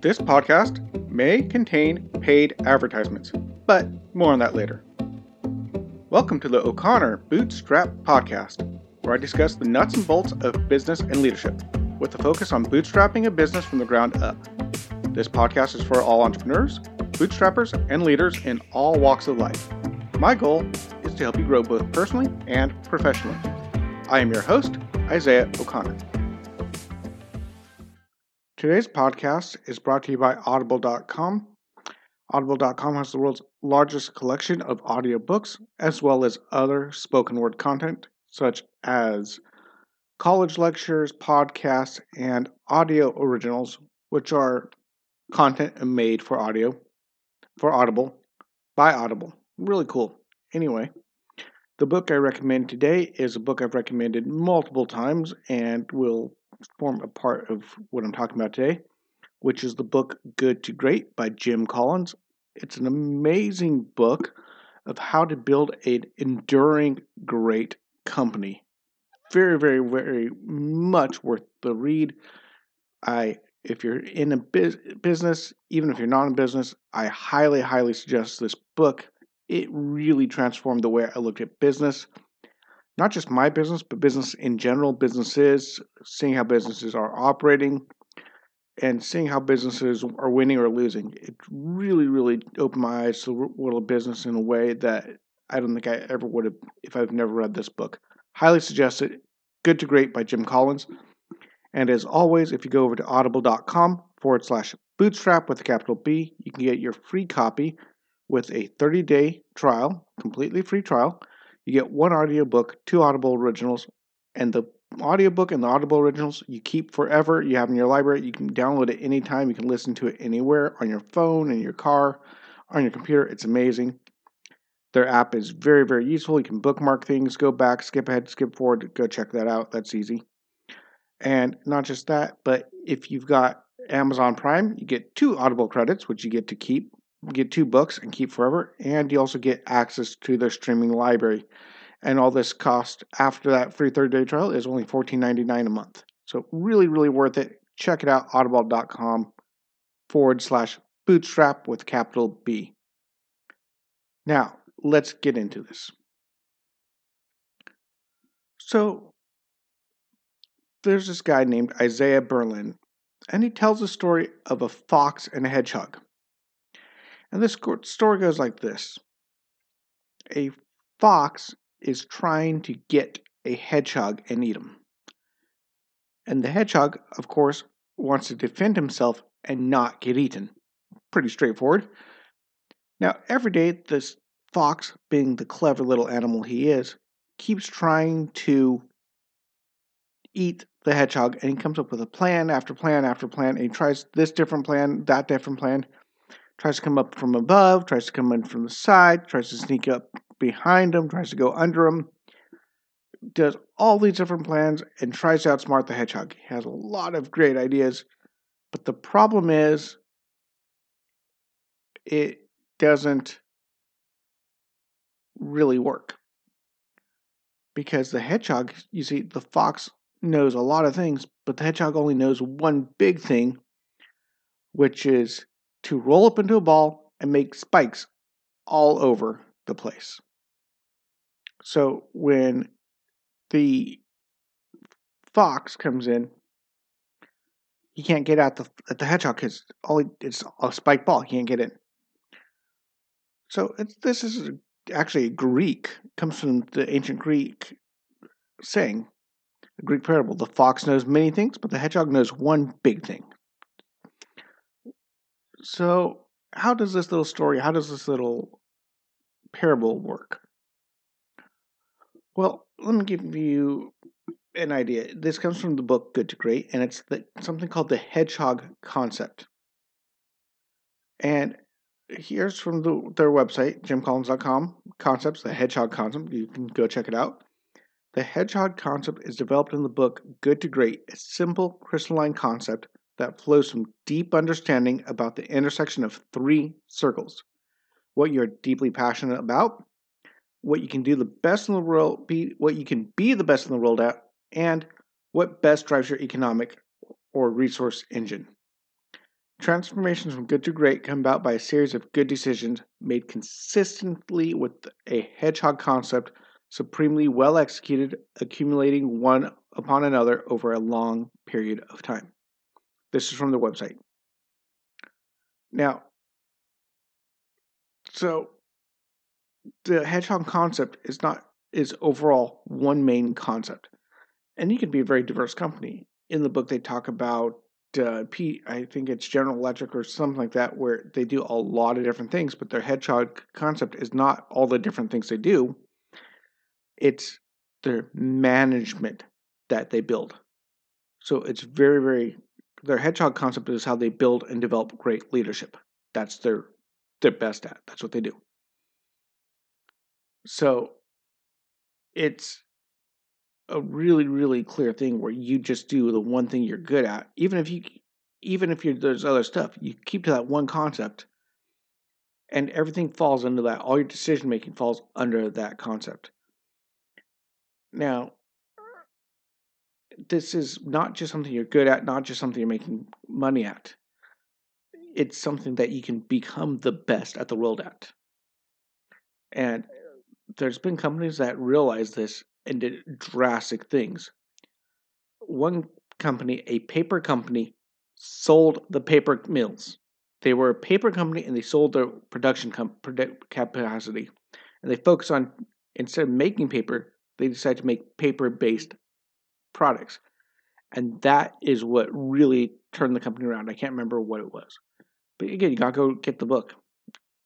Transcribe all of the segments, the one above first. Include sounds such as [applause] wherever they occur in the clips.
This podcast may contain paid advertisements, but more on that later. Welcome to the O'Connor Bootstrap Podcast, where I discuss the nuts and bolts of business and leadership, with a focus on bootstrapping a business from the ground up. This podcast is for all entrepreneurs, bootstrappers, and leaders in all walks of life. My goal is to help you grow both personally and professionally. I am your host, Isaiah O'Connor. Today's podcast is brought to you by Audible.com. Audible.com has the world's largest collection of audiobooks, as well as other spoken word content, such as college lectures, podcasts, and audio originals, which are content made for audio, for Audible, by Audible. Really cool. Anyway, the book I recommend today is a book I've recommended multiple times and will form a part of what I'm talking about today, which is the book Good to Great by Jim Collins. It's an amazing book of how to build an enduring great company. Very, very, very much worth the read. I, if you're in a biz- business, even if you're not in business, I highly, highly suggest this book. It really transformed the way I looked at business not just my business, but business in general, businesses, seeing how businesses are operating and seeing how businesses are winning or losing. It really, really opened my eyes to the world of business in a way that I don't think I ever would have if I've never read this book. Highly suggest it. Good to Great by Jim Collins. And as always, if you go over to audible.com forward slash bootstrap with a capital B, you can get your free copy with a 30 day trial, completely free trial you get one audiobook, two Audible originals, and the audiobook and the Audible originals you keep forever. You have in your library. You can download it anytime. You can listen to it anywhere on your phone, in your car, on your computer. It's amazing. Their app is very, very useful. You can bookmark things, go back, skip ahead, skip forward. Go check that out. That's easy. And not just that, but if you've got Amazon Prime, you get two Audible credits, which you get to keep get two books and keep forever, and you also get access to their streaming library. And all this cost after that free 30 day trial is only $14.99 a month. So, really, really worth it. Check it out, audible.com forward slash bootstrap with capital B. Now, let's get into this. So, there's this guy named Isaiah Berlin, and he tells a story of a fox and a hedgehog. And this story goes like this A fox is trying to get a hedgehog and eat him. And the hedgehog, of course, wants to defend himself and not get eaten. Pretty straightforward. Now, every day, this fox, being the clever little animal he is, keeps trying to eat the hedgehog and he comes up with a plan after plan after plan and he tries this different plan, that different plan tries to come up from above, tries to come in from the side, tries to sneak up behind him, tries to go under him, does all these different plans and tries to outsmart the hedgehog. He has a lot of great ideas, but the problem is it doesn't really work. Because the hedgehog, you see, the fox knows a lot of things, but the hedgehog only knows one big thing, which is to roll up into a ball and make spikes all over the place. So when the fox comes in, he can't get out the at the hedgehog because all it's a spike ball. He can't get in. So this is actually Greek. comes from the ancient Greek saying, a Greek parable. The fox knows many things, but the hedgehog knows one big thing. So, how does this little story, how does this little parable work? Well, let me give you an idea. This comes from the book Good to Great, and it's the, something called the hedgehog concept. And here's from the, their website, jimcollins.com, concepts, the hedgehog concept. You can go check it out. The hedgehog concept is developed in the book Good to Great, a simple crystalline concept that flows from deep understanding about the intersection of three circles what you're deeply passionate about, what you can do the best in the world, be what you can be the best in the world at, and what best drives your economic or resource engine. Transformations from good to great come about by a series of good decisions made consistently with a hedgehog concept supremely well executed, accumulating one upon another over a long period of time. This is from the website. Now, so the hedgehog concept is not is overall one main concept, and you can be a very diverse company. In the book, they talk about uh, P, I think it's General Electric or something like that, where they do a lot of different things, but their hedgehog concept is not all the different things they do. It's their management that they build. So it's very, very their hedgehog concept is how they build and develop great leadership. That's their they're best at. That's what they do. So it's a really, really clear thing where you just do the one thing you're good at. Even if you even if you there's other stuff, you keep to that one concept and everything falls under that. All your decision making falls under that concept. Now, this is not just something you're good at, not just something you're making money at. It's something that you can become the best at the world at. And there's been companies that realize this and did drastic things. One company, a paper company, sold the paper mills. They were a paper company and they sold their production capacity. And they focused on, instead of making paper, they decided to make paper based products. And that is what really turned the company around. I can't remember what it was. But again, you gotta go get the book.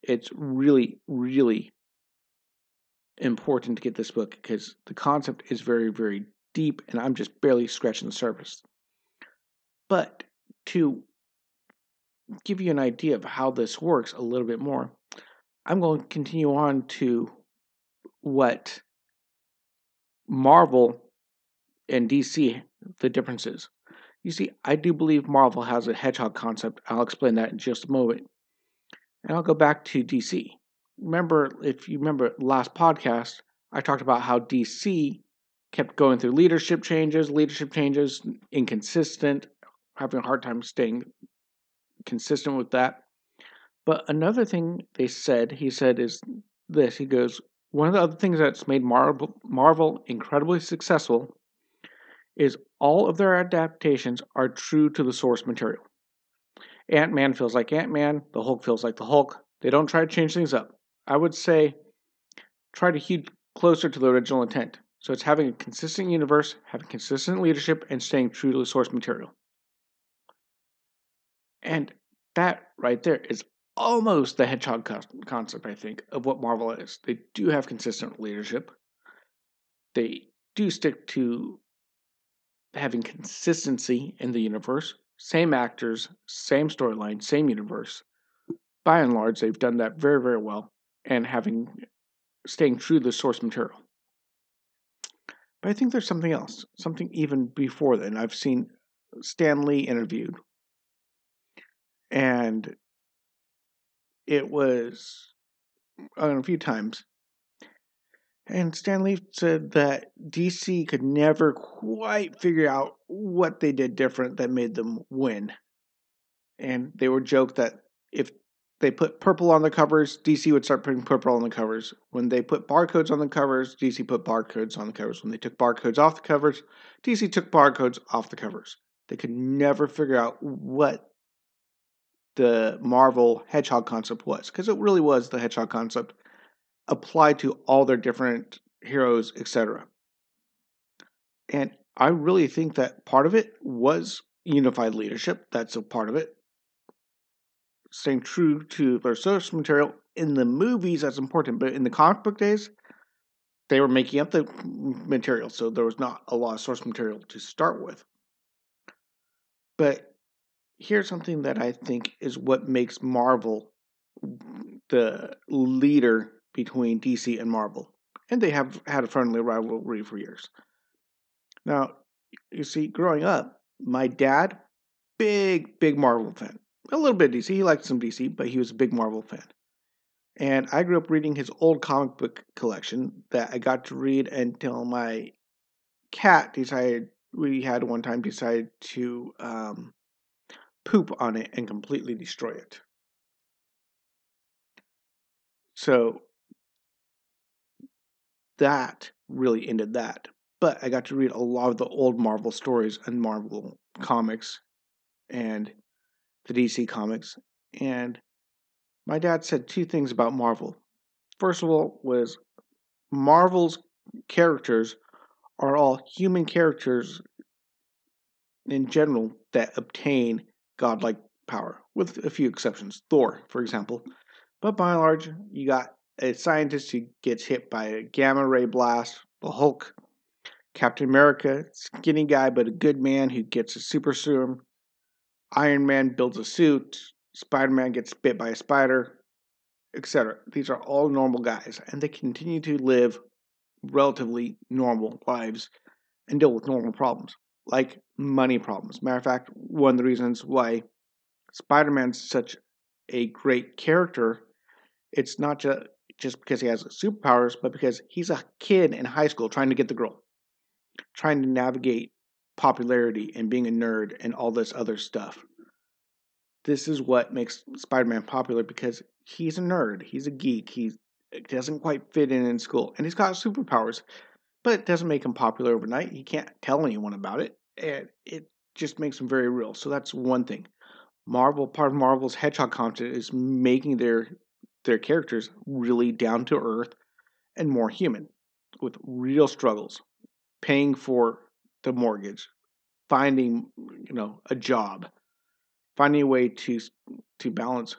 It's really, really important to get this book because the concept is very, very deep and I'm just barely scratching the surface. But to give you an idea of how this works a little bit more, I'm going to continue on to what Marvel and DC, the differences. You see, I do believe Marvel has a hedgehog concept. I'll explain that in just a moment. And I'll go back to DC. Remember, if you remember last podcast, I talked about how DC kept going through leadership changes, leadership changes, inconsistent, having a hard time staying consistent with that. But another thing they said, he said, is this. He goes, one of the other things that's made Marvel, Marvel incredibly successful is all of their adaptations are true to the source material. Ant Man feels like Ant Man, the Hulk feels like the Hulk. They don't try to change things up. I would say try to heed closer to the original intent. So it's having a consistent universe, having consistent leadership, and staying true to the source material. And that right there is almost the hedgehog concept, I think, of what Marvel is. They do have consistent leadership. They do stick to having consistency in the universe. Same actors, same storyline, same universe. By and large, they've done that very, very well and having staying true to the source material. But I think there's something else, something even before then. I've seen Stan Lee interviewed, and it was a few times. And Stan Lee said that DC could never quite figure out what they did different that made them win. And they would joke that if they put purple on the covers, DC would start putting purple on the covers. When they put barcodes on the covers, DC put barcodes on the covers. When they took barcodes off the covers, DC took barcodes off the covers. They could never figure out what the Marvel Hedgehog concept was, because it really was the Hedgehog concept applied to all their different heroes, etc. And I really think that part of it was unified leadership. That's a part of it staying true to their source material. In the movies, that's important, but in the comic book days, they were making up the material, so there was not a lot of source material to start with. But here's something that I think is what makes Marvel the leader between DC and Marvel. And they have had a friendly rivalry for years. Now, you see, growing up, my dad, big, big Marvel fan a little bit DC. He liked some DC, but he was a big Marvel fan. And I grew up reading his old comic book collection that I got to read until my cat decided we had one time decided to um, poop on it and completely destroy it. So that really ended that. But I got to read a lot of the old Marvel stories and Marvel comics and the DC comics. And my dad said two things about Marvel. First of all, was Marvel's characters are all human characters in general that obtain godlike power, with a few exceptions. Thor, for example. But by and large, you got a scientist who gets hit by a gamma ray blast, the Hulk, Captain America, skinny guy but a good man who gets a super serum, Iron Man builds a suit, Spider Man gets bit by a spider, etc. These are all normal guys, and they continue to live relatively normal lives and deal with normal problems, like money problems. Matter of fact, one of the reasons why Spider Man's such a great character, it's not just just because he has superpowers, but because he's a kid in high school trying to get the girl, trying to navigate popularity and being a nerd and all this other stuff. This is what makes Spider Man popular because he's a nerd, he's a geek, he doesn't quite fit in in school, and he's got superpowers, but it doesn't make him popular overnight. He can't tell anyone about it, and it just makes him very real. So that's one thing. Marvel, part of Marvel's Hedgehog content is making their their characters really down to earth and more human with real struggles paying for the mortgage finding you know a job finding a way to to balance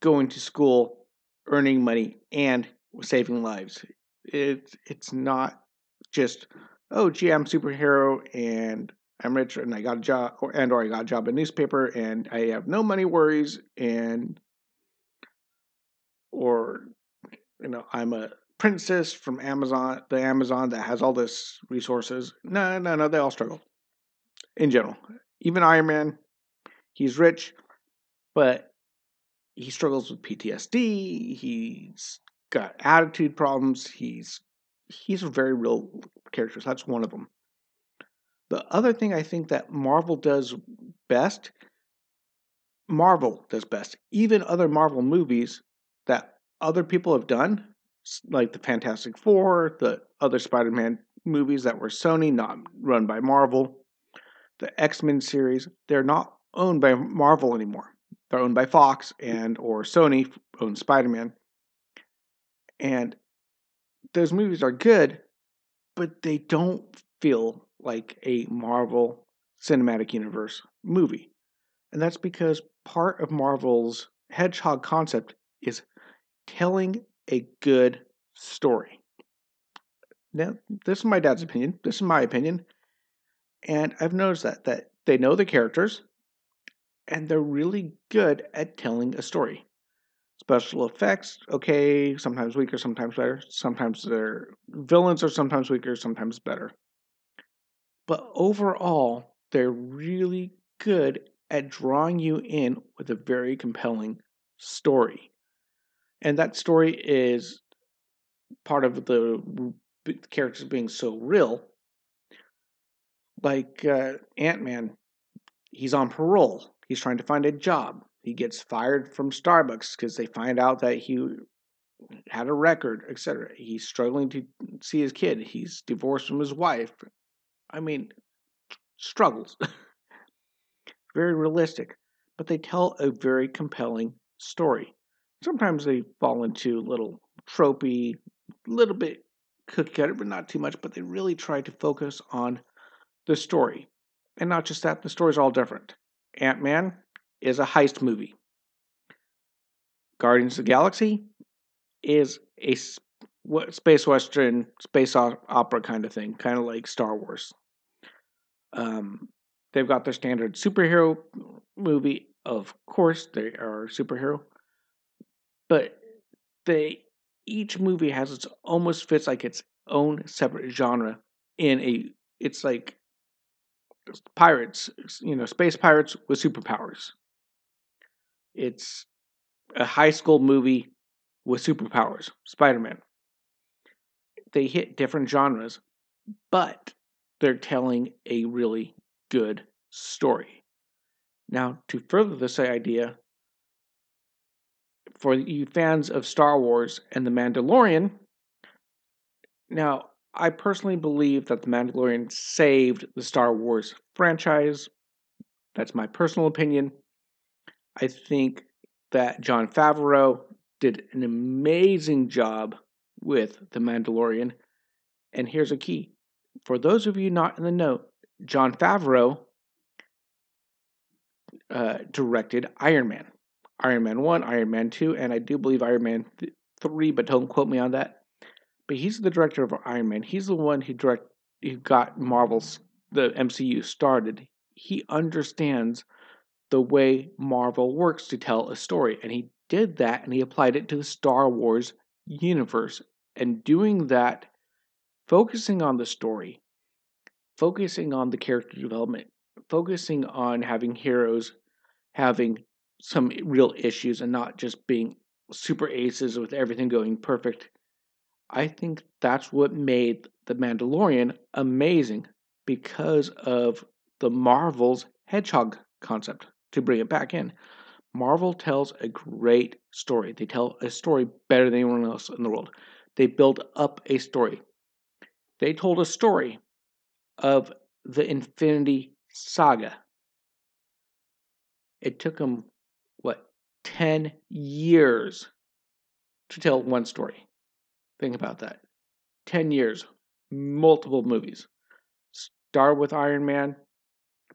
going to school earning money and saving lives. It's it's not just oh gee i'm superhero and i'm rich and i got a job or and or i got a job in newspaper and i have no money worries and or you know i'm a princess from amazon the amazon that has all this resources. No no no they all struggle in general. Even iron man he's rich but he struggles with ptsd he's got attitude problems he's he's a very real character so that's one of them. The other thing i think that marvel does best marvel does best even other marvel movies that other people have done, like the Fantastic Four, the other Spider Man movies that were Sony, not run by Marvel, the X Men series, they're not owned by Marvel anymore. They're owned by Fox and or Sony owns Spider Man. And those movies are good, but they don't feel like a Marvel Cinematic Universe movie. And that's because part of Marvel's Hedgehog concept is telling a good story. Now, this is my dad's mm. opinion. This is my opinion. And I've noticed that that they know the characters and they're really good at telling a story. Special effects, okay, sometimes weaker, sometimes better. Sometimes their villains are sometimes weaker, sometimes better. But overall, they're really good at drawing you in with a very compelling story and that story is part of the characters being so real. Like uh, Ant Man, he's on parole. He's trying to find a job. He gets fired from Starbucks because they find out that he had a record, etc. He's struggling to see his kid. He's divorced from his wife. I mean, struggles. [laughs] very realistic, but they tell a very compelling story sometimes they fall into little tropey, little bit cookie cutter, but not too much. But they really try to focus on the story, and not just that. The stories are all different. Ant Man is a heist movie. Guardians of the Galaxy is a space western, space opera kind of thing, kind of like Star Wars. Um, they've got their standard superhero movie. Of course, they are superhero but they each movie has its almost fits like its own separate genre in a it's like pirates you know space pirates with superpowers. It's a high school movie with superpowers spider-man. They hit different genres but they're telling a really good story. Now, to further this idea, for you fans of Star Wars and The Mandalorian, now I personally believe that The Mandalorian saved the Star Wars franchise. That's my personal opinion. I think that Jon Favreau did an amazing job with The Mandalorian. And here's a key for those of you not in the know, Jon Favreau uh, directed Iron Man. Iron Man 1, Iron Man 2, and I do believe Iron Man th- 3, but don't quote me on that. But he's the director of Iron Man. He's the one who direct who got Marvel's the MCU started. He understands the way Marvel works to tell a story, and he did that and he applied it to the Star Wars universe. And doing that, focusing on the story, focusing on the character development, focusing on having heroes having some real issues and not just being super aces with everything going perfect. I think that's what made The Mandalorian amazing because of the Marvel's hedgehog concept to bring it back in. Marvel tells a great story. They tell a story better than anyone else in the world. They build up a story. They told a story of the Infinity Saga. It took them, 10 years to tell one story. Think about that. 10 years, multiple movies. Start with Iron Man,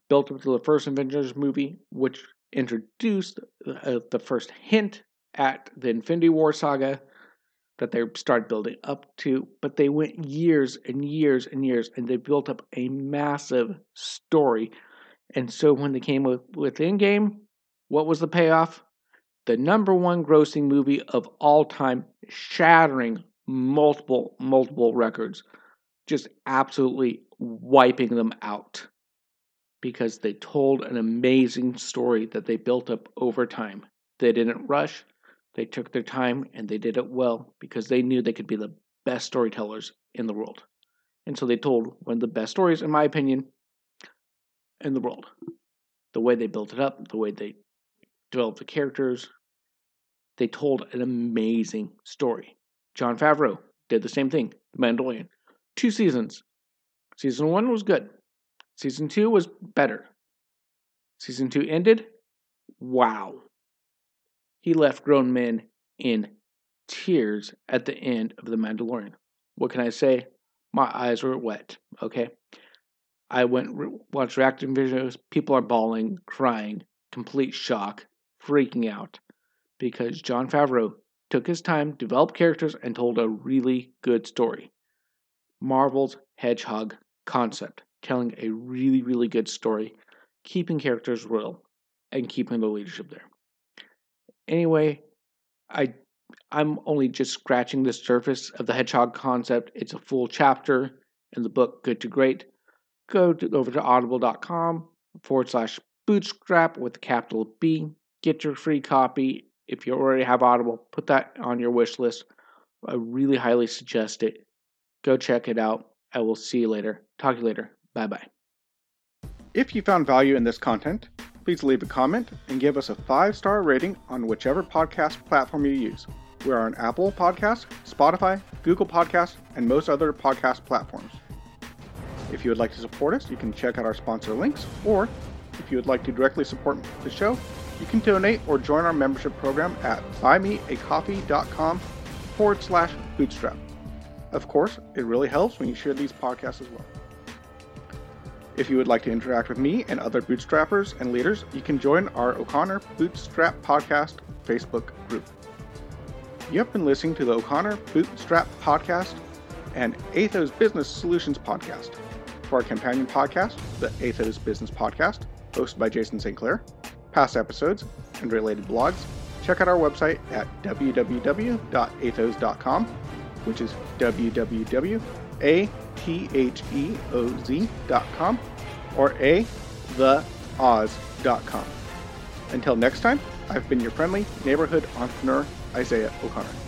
built up to the first Avengers movie, which introduced uh, the first hint at the Infinity War saga that they started building up to, but they went years and years and years and they built up a massive story. And so when they came with, with Endgame, what was the payoff? The number one grossing movie of all time, shattering multiple, multiple records, just absolutely wiping them out because they told an amazing story that they built up over time. They didn't rush, they took their time, and they did it well because they knew they could be the best storytellers in the world. And so they told one of the best stories, in my opinion, in the world. The way they built it up, the way they developed the characters, they told an amazing story. Jon Favreau did the same thing, The Mandalorian. Two seasons. Season one was good. Season two was better. Season two ended. Wow. He left grown men in tears at the end of The Mandalorian. What can I say? My eyes were wet, okay? I went re- watched reacting videos. People are bawling, crying, complete shock, freaking out because Jon Favreau took his time, developed characters, and told a really good story. Marvel's Hedgehog concept telling a really, really good story, keeping characters real, and keeping the leadership there. Anyway, I I'm only just scratching the surface of the hedgehog concept. It's a full chapter in the book Good to Great. Go to, over to audible.com forward slash bootstrap with a capital B. Get your free copy. If you already have Audible, put that on your wish list. I really highly suggest it. Go check it out. I will see you later. Talk to you later. Bye bye. If you found value in this content, please leave a comment and give us a five star rating on whichever podcast platform you use. We're on Apple Podcasts, Spotify, Google Podcasts, and most other podcast platforms. If you would like to support us, you can check out our sponsor links, or if you would like to directly support the show, you can donate or join our membership program at buymeacoffee.com forward slash bootstrap. Of course, it really helps when you share these podcasts as well. If you would like to interact with me and other bootstrappers and leaders, you can join our O'Connor Bootstrap Podcast Facebook group. You have been listening to the O'Connor Bootstrap Podcast and Athos Business Solutions Podcast. For our companion podcast, the Athos Business Podcast, hosted by Jason St. Clair, past episodes, and related blogs, check out our website at www.atheoz.com, which is www a T H E O Z dot com or a the Oz dot com. Until next time, I've been your friendly neighborhood entrepreneur, Isaiah O'Connor.